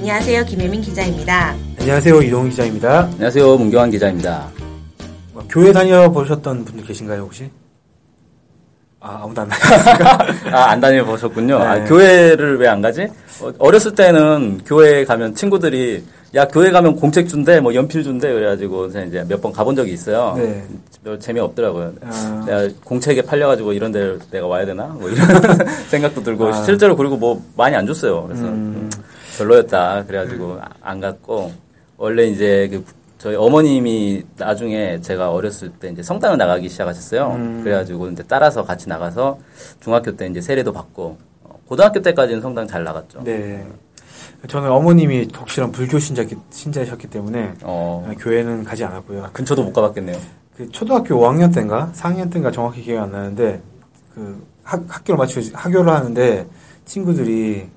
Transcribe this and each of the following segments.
안녕하세요. 김혜민 기자입니다. 안녕하세요. 이동 기자입니다. 안녕하세요. 문경환 기자입니다. 뭐, 교회 다녀보셨던 분들 계신가요, 혹시? 아, 아무도 안 다녔습니까? 아, 안 다녀보셨군요. 네. 아, 교회를 왜 안 가지? 어, 렸을 때는 교회 가면 친구들이 야, 교회 가면 공책 준대, 뭐 연필 준대, 그래가지고 이제 몇 번 가본 적이 있어요. 네. 별 재미없더라고요. 아. 내가 공책에 팔려가지고 이런 데 내가 와야 되나? 뭐 이런 생각도 들고, 아. 실제로 그리고 뭐 많이 안 줬어요. 그래서 음. 별로였다. 그래가지고 안 갔고, 원래 이제 그 저희 어머님이 나중에 제가 어렸을 때 이제 성당을 나가기 시작하셨어요. 음. 그래가지고 이제 따라서 같이 나가서 중학교 때 이제 세례도 받고, 어, 고등학교 때까지는 성당 잘 나갔죠. 네. 저는 어머님이 독실한 불교 신자, 신자셨기 때문에 어, 교회는 가지 않았고요. 근처도 못 가봤겠네요. 그 초등학교 5학년 때인가 4학년 때인가 정확히 기억이 안 나는데 그 학, 학교를 마치고 학교를 하는데 친구들이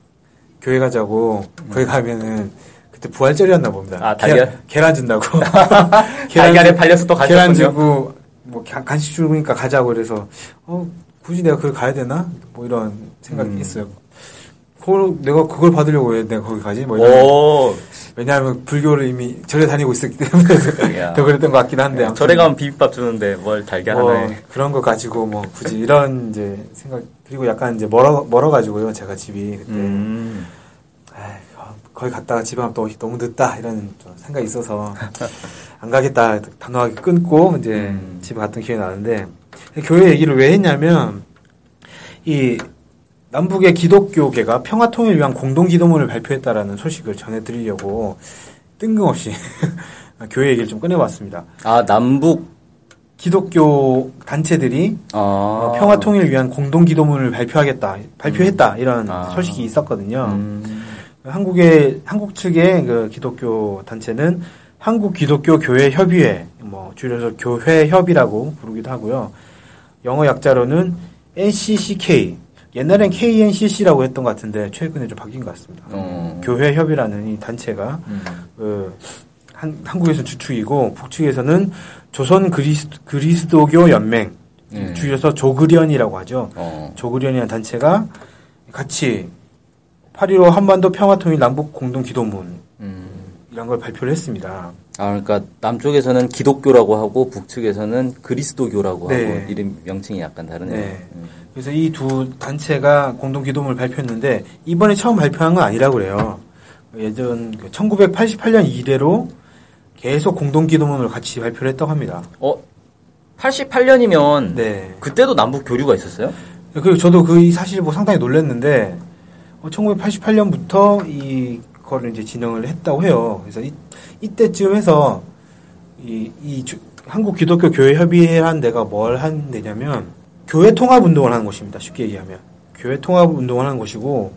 교회 가자고 거기 가면은 그때 부활절이었나 봅니다. 아, 달걀? 계란, 계란 준다고. 달걀에 주- 팔려서 또 계란 가셨군요. 주고 뭐 가- 간식 주니까 가자고 그래서 어 굳이 내가 그걸 가야 되나? 뭐 이런 생각이 음. 있어요. 그걸 내가 그걸 받으려고 왜 내가 거기 가지? 뭐 이런. 왜냐하면 불교를 이미 절에 다니고 있었기 때문에 야. 더 그랬던 것 같긴 한데 아무튼 절에 가면 비빔밥 주는데 뭘 달걀 뭐 하나에. 그런 거 가지고 뭐 굳이 이런 이제 생각 그리고 약간 이제 멀어 멀어 가지고요 제가 집이 그때 음. 거기 갔다가 집에 가면 또 너무 늦다 이런 좀 생각이 있어서 안 가겠다 단호하게 끊고 이제 음. 집에 갔던 기억이 나는데 교회 얘기를 왜 했냐면 이 남북의 기독교계가 평화 통일을 위한 공동 기도문을 발표했다라는 소식을 전해드리려고 뜬금없이 교회 얘기를 좀 꺼내봤습니다. 아, 남북, 기독교 단체들이 아. 어, 평화 통일을 위한 공동 기도문을 발표하겠다, 발표했다 이런 아. 소식이 있었거든요. 음. 한국의 한국 측의 그 기독교 단체는 한국 기독교 교회 협의회, 뭐 줄여서 교회 협이라고 부르기도 하고요. 영어 약자로는 NCCK. 옛날엔 KNCC라고 했던 것 같은데 최근에 좀 바뀐 것 같습니다. 어. 교회 협이라는 이 단체가 음. 그 한, 한국에서 주축이고 북측에서는 조선 그리스, 그리스도교 연맹 네. 줄여서 조그련이라고 하죠. 어. 조그련이라는 단체가 같이 8.15 한반도 평화통일 남북 공동 기도문 음. 이런 걸 발표를 했습니다. 아, 그러니까 남쪽에서는 기독교라고 하고 북측에서는 그리스도교라고 네. 하고 이름 명칭이 약간 다르네요. 네. 음. 그래서 이 두 단체가 공동 기도문을 발표했는데 이번에 처음 발표한 건 아니라고 그래요. 예전 1988년 이래로 계속 공동 기도문을 같이 발표를 했다고 합니다. 어, 88년이면 네. 그때도 남북 교류가 있었어요? 그리고 저도 그 사실 뭐 상당히 놀랐는데 1988년부터 이 거를 이제 진행을 했다고 해요. 그래서 이, 이때쯤 해서 이, 이 주- 한국 기독교 교회 협의회라는 데가 뭘 한 데냐면 교회 통합 운동을 하는 곳입니다. 쉽게 얘기하면 교회 통합 운동을 하는 곳이고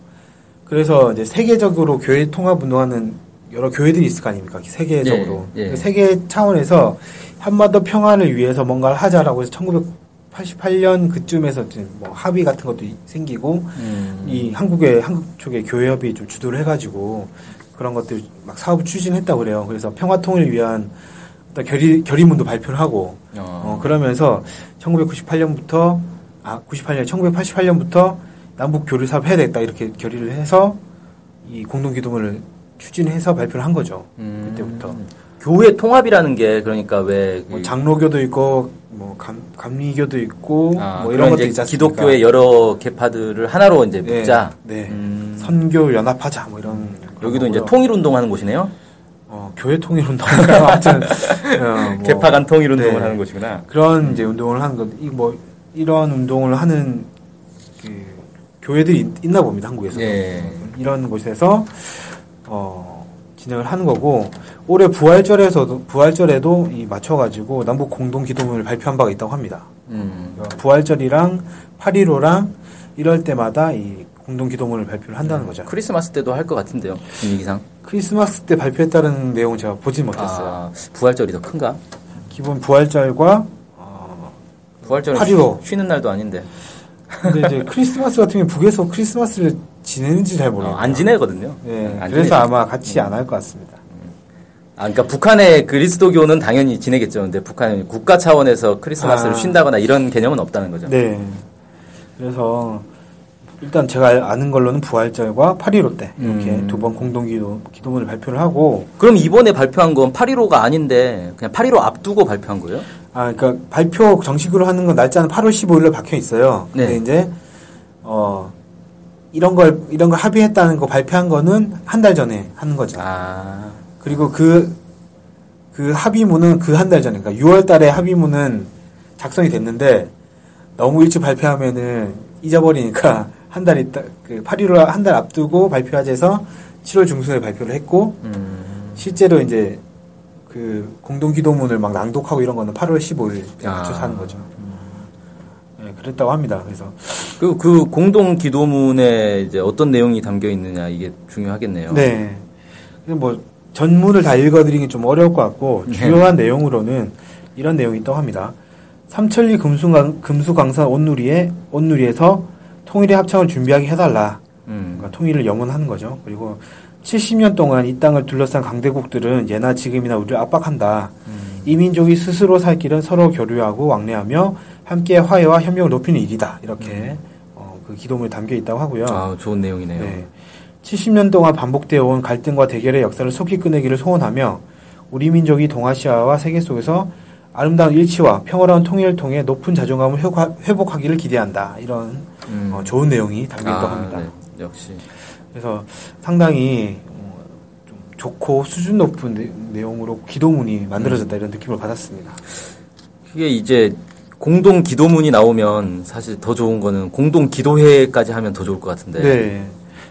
그래서 이제 세계적으로 교회 통합 운동하는 여러 교회들이 있을 거 아닙니까? 세계적으로 예, 예. 그 세계 차원에서 한반도 평화를 위해서 뭔가를 하자라고 해서 1988년 그쯤에서 이제 뭐 합의 같은 것도 생기고 음. 이 한국의 한국 쪽의 교회협이 좀 주도를 해가지고 그런 것들 막 사업을 추진했다고 그래요. 그래서 평화 통일을 위한 결의 결의문도 발표를 하고 어, 어. 그러면서 1998년부터 아 98년 1988년부터 남북 교류 사업 해야 되겠다 이렇게 결의를 해서 이 공동 기도문을 추진해서 발표를 한 거죠. 음. 그때부터 교회 통합이라는 게 그러니까 왜뭐 그- 장로교도 있고 뭐 감, 감리교도 있고 아, 뭐 이런 것도 이제 있지 않습니까? 기독교의 여러 계파들을 하나로 이제 네, 묶자. 네. 음. 선교 연합하자 뭐 이런 그런 여기도 이제 거고요. 통일 운동하는 곳이네요. 어, 교회 통일 운동인가요? 아무튼 어, 뭐 개파 간 통일 운동을 네. 하는 곳이구나. 그런 이제 운동을 하는 것, 이뭐 이런 운동을 하는 그 교회들이 있, 있나 봅니다 한국에서 예. 이런 곳에서 어 진행을 하는 거고 올해 부활절에서도 부활절에도 이 맞춰가지고 남북 공동 기도문을 발표한 바가 있다고 합니다. 음. 어, 부활절이랑 8.15랑 이럴 때마다 이 공동 기도문을 발표를 한다는 거죠. 크리스마스 때도 할 것 같은데요. 분위기상. 크리스마스 때 발표했다는 내용은 제가 보진 못했어요. 아, 부활절이 더 큰가? 기본 부활절과 어, 부활절은 8.15. 쉬, 는 날도 아닌데. 근데 이제 크리스마스 같은 경우 북에서 크리스마스를 지내는지 잘 어, 모르겠어요. 안 지내거든요. 네, 안 그래서 지내죠. 아마 같이 안 할 것 같습니다. 아, 그러니까 북한의 그리스도교는 당연히 지내겠죠. 근데 북한은 국가 차원에서 크리스마스를 아. 쉰다거나 이런 개념은 없다는 거죠. 네. 그래서 일단 제가 아는 걸로는 부활절과 8.15 때 이렇게 음. 두번 공동 기도 기도문을 발표를 하고 그럼 이번에 발표한 건 8.15가 아닌데 그냥 8.15 앞두고 발표한 거예요? 아 그러니까 발표 정식으로 하는 건 날짜는 8월 15일로 박혀 있어요. 근데 네. 이제 어 이런 걸 이런 걸 합의했다는 거 발표한 거는 한 달 전에 하는 거죠. 아, 그리고 그, 그 합의문은 그 한 달 전에, 그러니까 6월 달에 합의문은 작성이 됐는데, 너무 일찍 발표하면은 잊어버리니까, 한 달 있다, 그 8.15를 한달 앞두고 발표하자 해서 7월 중순에 발표를 했고, 음, 실제로 이제 그 공동 기도문을 막 낭독하고 이런 거는 8월 15일 에 아. 맞춰서 하는 거죠. 네, 그랬다고 합니다. 그래서, 그, 그 공동 기도문에 이제 어떤 내용이 담겨 있느냐 이게 중요하겠네요. 네. 뭐 전문을 다 읽어드리기 좀 어려울 것 같고 네. 주요한 내용으로는 이런 내용이 있다고 합니다. 삼천리 금수강, 금수강산 온누리에 온누리에서 통일의 합창을 준비하게 해달라. 음, 그러니까 통일을 염원하는 거죠. 그리고 70년 동안 이 땅을 둘러싼 강대국들은 예나 지금이나 우리를 압박한다. 음. 이 민족이 스스로 살 길은 서로 교류하고 왕래하며 함께 화해와 협력을 높이는 일이다. 이렇게 어, 그 기도문에 담겨 있다고 하고요. 음. 아, 좋은 내용이네요. 네. 70년 동안 반복되어 온 갈등과 대결의 역사를 속히 끝내기를 소원하며 우리 민족이 동아시아와 세계 속에서 아름다운 일치와 평화로운 통일을 통해 높은 자존감을 회복하- 회복하기를 기대한다. 이런 음. 어, 좋은 내용이 담겨 있다고 아, 합니다. 네, 역시. 그래서 상당히 어, 좀 좋고 수준 높은 내- 내용으로 기도문이 만들어졌다 이런 느낌을 받았습니다. 그게 이제 공동 기도문이 나오면 사실 더 좋은 거는 공동 기도회까지 하면 더 좋을 것 같은데. 네.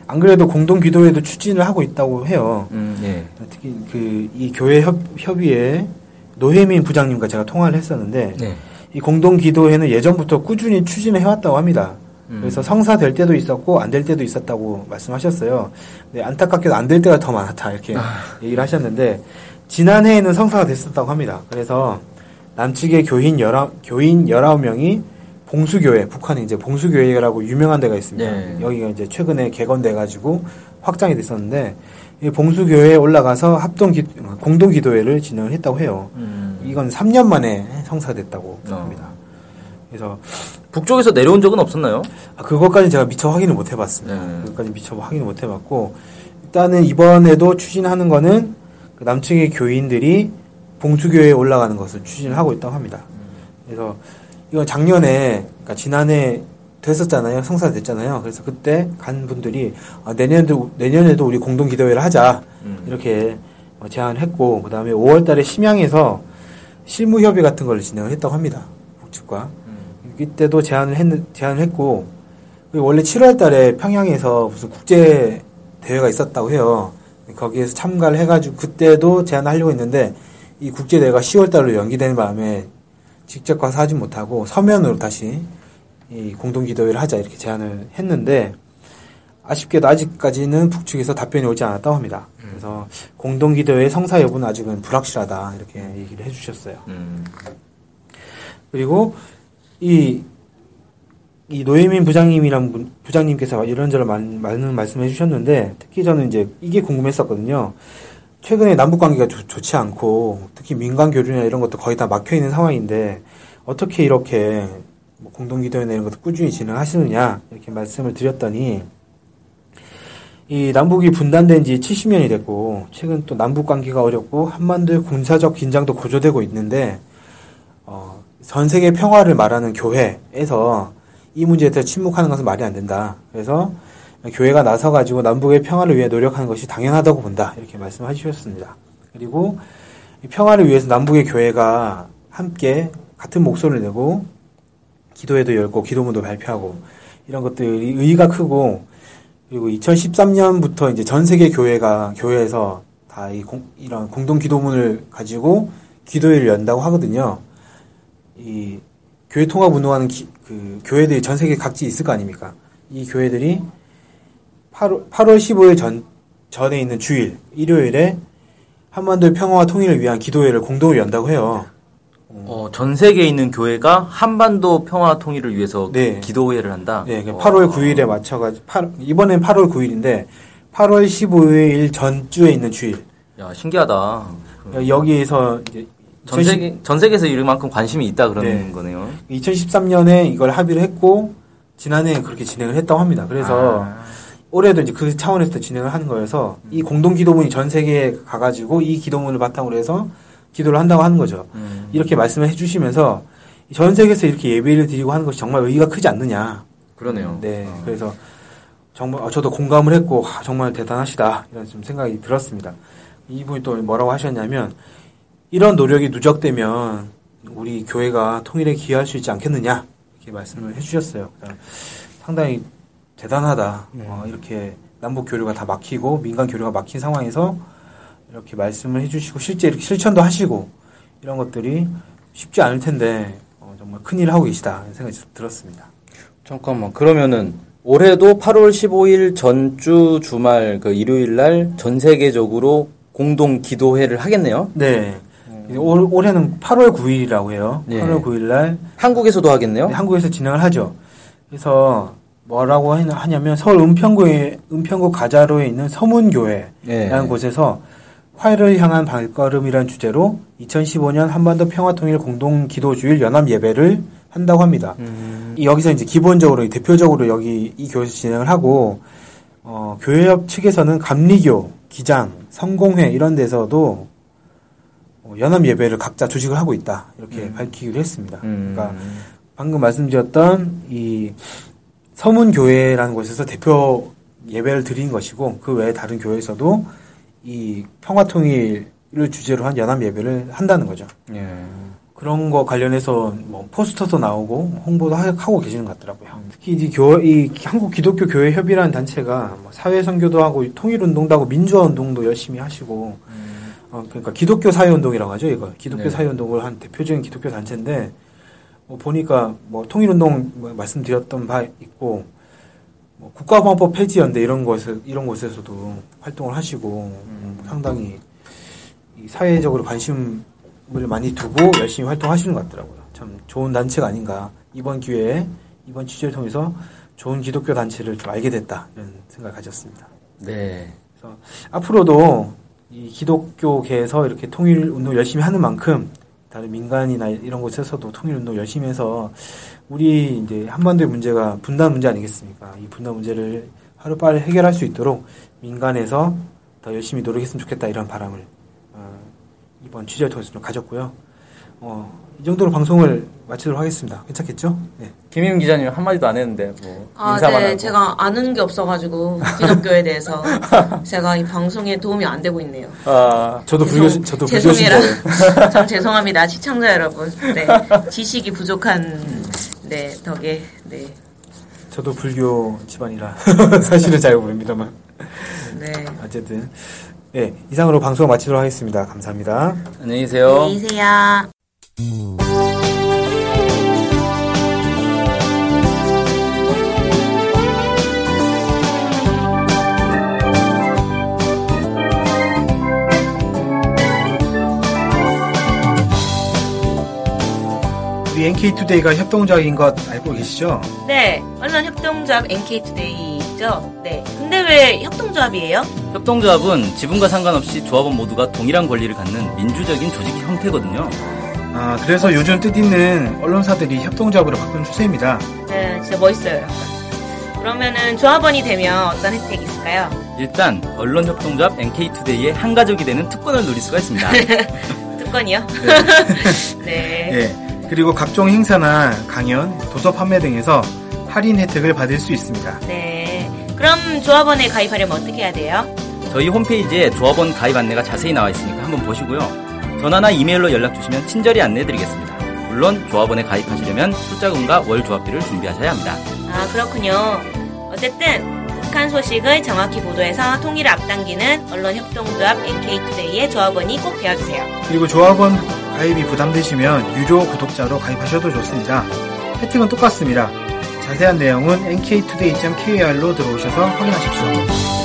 안 그래도 공동 기도회도 추진을 하고 있다고 해요. 음, 예. 특히 그 이 교회 협, 협의회 노혜민 부장님과 제가 통화를 했었는데 네. 이 공동 기도회는 예전부터 꾸준히 추진을 해왔다고 합니다. 음. 그래서 성사 될 때도 있었고 안 될 때도 있었다고 말씀하셨어요. 네, 안타깝게도 안 될 때가 더 많았다 이렇게 아. 얘기를 하셨는데 지난해에는 성사가 됐었다고 합니다. 그래서 남측의 교인 열아 교인 19명이 봉수교회 북한에 이제 봉수교회라고 유명한 데가 있습니다. 네. 여기가 이제 최근에 개건돼 가지고 확장이 됐었는데 이 봉수교회에 올라가서 합동 기, 공동 기도회를 진행을 했다고 해요. 음. 이건 3년 만에 성사됐다고 어. 합니다. 그래서 북쪽에서 내려온 적은 없었나요? 아, 그것까지 제가 미처 확인을 못 해봤습니다. 네. 그것까지 미처 확인을 못 해봤고 일단은 이번에도 추진하는 거는 그 남측의 교인들이 봉수교회에 올라가는 것을 추진을 하고 있다고 합니다. 그래서 이건 작년에 그러니까 지난해 됐었잖아요. 성사 됐잖아요. 그래서 그때 간 분들이 아, 내년에도 내년에도 우리 공동 기도회를 하자 음. 이렇게 어, 제안을 했고 그 다음에 5월달에 심양에서 실무 협의 같은 걸 진행을 했다고 합니다. 북측과 이때도 제안을 했 제안을 했고 원래 7월달에 평양에서 무슨 국제 대회가 있었다고 해요. 거기에서 참가를 해가지고 그때도 제안을 하려고 했는데 이 국제 대회가 10월달로 연기되는 바람에 직접 가서 하지 못하고 서면으로 다시 이 공동 기도회를 하자 이렇게 제안을 했는데 아쉽게도 아직까지는 북측에서 답변이 오지 않았다고 합니다. 그래서 공동 기도회 성사 여부는 아직은 불확실하다 이렇게 얘기를 해주셨어요. 음. 그리고 이, 이 노예민 부장님이란 분, 부장님께서 이런저런 많은, 말씀을 해주셨는데 특히 저는 이제 이게 궁금했었거든요. 최근에 남북 관계가 좋- 좋지 않고 특히 민간 교류나 이런 것도 거의 다 막혀 있는 상황인데 어떻게 이렇게 뭐 공동 기도회나 이런 것도 꾸준히 진행하시느냐 이렇게 말씀을 드렸더니 이 남북이 분단된 지 70년이 됐고 최근 또 남북 관계가 어렵고 한반도의 군사적 긴장도 고조되고 있는데 어, 전 세계 평화를 말하는 교회에서 이 문제에 대해 침묵하는 것은 말이 안 된다. 그래서 교회가 나서가지고 남북의 평화를 위해 노력하는 것이 당연하다고 본다. 이렇게 말씀해 주셨습니다. 그리고 이 평화를 위해서 남북의 교회가 함께 같은 목소리를 내고 기도회도 열고 기도문도 발표하고 이런 것들이 의의가 크고 그리고 2013년부터 이제 전 세계 교회가 교회에서 다 이 이런 공동 기도문을 가지고 기도회를 연다고 하거든요. 이 교회 통합 운동하는 기- 그 교회들이 전 세계 각지 있을 거 아닙니까? 이 교회들이 8월, 8월 15일 전, 전에 있는 주일, 일요일에 한반도의 평화와 통일을 위한 기도회를 공동으로 연다고 해요. 어, 전 세계에 있는 교회가 한반도 평화 통일을 위해서 네. 기도회를 한다. 네, 어, 8월 9일에 맞춰가지고, 8, 이번엔 8월 9일인데, 8월 15일 전주에 있는 주일. 야, 신기하다. 여기에서 이제 전 세계 전 세계에서 이만큼 관심이 있다 그런 네. 거네요. 2013년에 이걸 합의를 했고 지난해 그렇게 진행을 했다고 합니다. 그래서 아. 올해도 이제 그 차원에서 진행을 하는 거여서 이 공동 기도문이 전 세계에 가가지고 이 기도문을 바탕으로 해서 기도를 한다고 하는 거죠. 음. 이렇게 말씀을 해주시면서 전 세계에서 이렇게 예배를 드리고 하는 것이 정말 의의가 크지 않느냐. 그러네요. 네, 어. 그래서 정말 어, 저도 공감을 했고 아, 정말 대단하시다 이런 좀 생각이 들었습니다. 이분이 또 뭐라고 하셨냐면 이런 노력이 누적되면 우리 교회가 통일에 기여할 수 있지 않겠느냐 이렇게 말씀을 해주셨어요. 그러니까 상당히 대단하다. 어, 이렇게 남북 교류가 다 막히고 민간 교류가 막힌 상황에서 이렇게 말씀을 해주시고 실제 이렇게 실천도 하시고 이런 것들이 쉽지 않을 텐데 어, 정말 큰일을 하고 계시다 생각이 들었습니다. 잠깐만. 그러면은 올해도 8월 15일 전주 주말 그 일요일 날 전 세계적으로 공동 기도회를 하겠네요. 네. 올, 올해는 8월 9일이라고 해요. 예. 8월 9일 날 한국에서도 하겠네요. 한국에서 진행을 하죠. 그래서 뭐라고 하냐- 하냐면 서울 은평구에 은평구 가자로에 있는 서문교회라는 예. 곳에서 화해를 향한 발걸음이라는 주제로 2015년 한반도 평화통일 공동 기도주일 연합 예배를 한다고 합니다. 음. 이 여기서 이제 기본적으로 대표적으로 여기 이 교회에서 진행을 하고 어, 교회협 측에서는 감리교, 기장, 성공회 이런 데서도 어, 연합 예배를 각자 조직을 하고 있다 이렇게 밝히기로 했습니다. 음. 그러니까 방금 말씀드렸던 이 서문교회라는 곳에서 대표 예배를 드린 것이고 그 외에 다른 교회에서도 이 평화통일을 주제로 한 연합 예배를 한다는 거죠. 예. 그런 거 관련해서 뭐 포스터도 나오고 홍보도 하- 하고 계시는 것 같더라고요. 특히 이 교, 이 한국 기독교 교회 협의라는 단체가 뭐 사회 선교도 하고 통일 운동도 하고 민주화 운동도 열심히 하시고 어, 그러니까 기독교 사회 운동이라고 하죠 이거 기독교 네. 사회 운동을 한 대표적인 기독교 단체인데 뭐 보니까 뭐 통일 운동 뭐 말씀드렸던 바 있고 뭐 국가보안법 폐지 연대 이런 곳에 이런 곳에서도 활동을 하시고 음, 상당히 이 사회적으로 관심을 많이 두고 열심히 활동하시는 것 같더라고요. 참 좋은 단체가 아닌가. 이번 기회에 이번 취재를 통해서 좋은 기독교 단체를 좀 알게 됐다 이런 생각을 가졌습니다. 네. 그래서 앞으로도 이 기독교계에서 이렇게 통일 운동 열심히 하는 만큼 다른 민간이나 이런 곳에서도 통일 운동 열심히 해서 우리 이제 한반도의 문제가 분단 문제 아니겠습니까? 이 분단 문제를 하루빨리 해결할 수 있도록 민간에서 더 열심히 노력했으면 좋겠다 이런 바람을 어, 이번 취재를 통해서 좀 가졌고요. 어, 이 정도로 방송을 마치도록 하겠습니다. 괜찮겠죠? 네. 김임 기자님 한마디도 안 했는데 뭐 아, 인사만 네. 하고. 제가 아는 게 없어가지고 기독교에 대해서 제가 이 방송에 도움이 안 되고 있네요. 아, 저도 죄송- 불교 저도 불교. 참 죄송합니다, 시청자 여러분. 네, 지식이 부족한 네 덕에 네, 저도 불교 집안이라 사실은 잘 모릅니다만. 네. 어쨌든 네 이상으로 방송 마치도록 하겠습니다. 감사합니다. 안녕히 계세요. 안녕히 계세요. 우리 NK투데이가 협동조합인 것 알고 계시죠? 네, 언론 협동조합 NK투데이죠. 네. 근데 왜 협동조합이에요? 협동조합은 지분과 상관없이 조합원 모두가 동일한 권리를 갖는 민주적인 조직 형태거든요. 아 그래서 요즘 뜻있는 언론사들이 협동조합으로 바꾸는 추세입니다. 네, 진짜 멋있어요. 약간. 그러면은 조합원이 되면 어떤 혜택이 있을까요? 일단 언론 협동조합 NK투데이의 한 가족이 되는 특권을 누릴 수가 있습니다. 특권이요? 네. 예 그리고 각종 행사나 강연, 도서 판매 등에서 할인 혜택을 받을 수 있습니다. 네. 그럼 조합원에 가입하려면 어떻게 해야 돼요? 저희 홈페이지에 조합원 가입 안내가 자세히 나와 있으니까 한번 보시고요. 전화나 이메일로 연락 주시면 친절히 안내해드리겠습니다. 물론 조합원에 가입하시려면 출자금과 월 조합비를 준비하셔야 합니다. 아, 그렇군요. 어쨌든 북한 소식을 정확히 보도해서 통일을 앞당기는 언론협동조합 NK투데이의 조합원이 꼭 되어주세요. 그리고 조합원 가입이 부담되시면 유료 구독자로 가입하셔도 좋습니다. 혜택은 똑같습니다. 자세한 내용은 nktoday.kr로 들어오셔서 확인하십시오.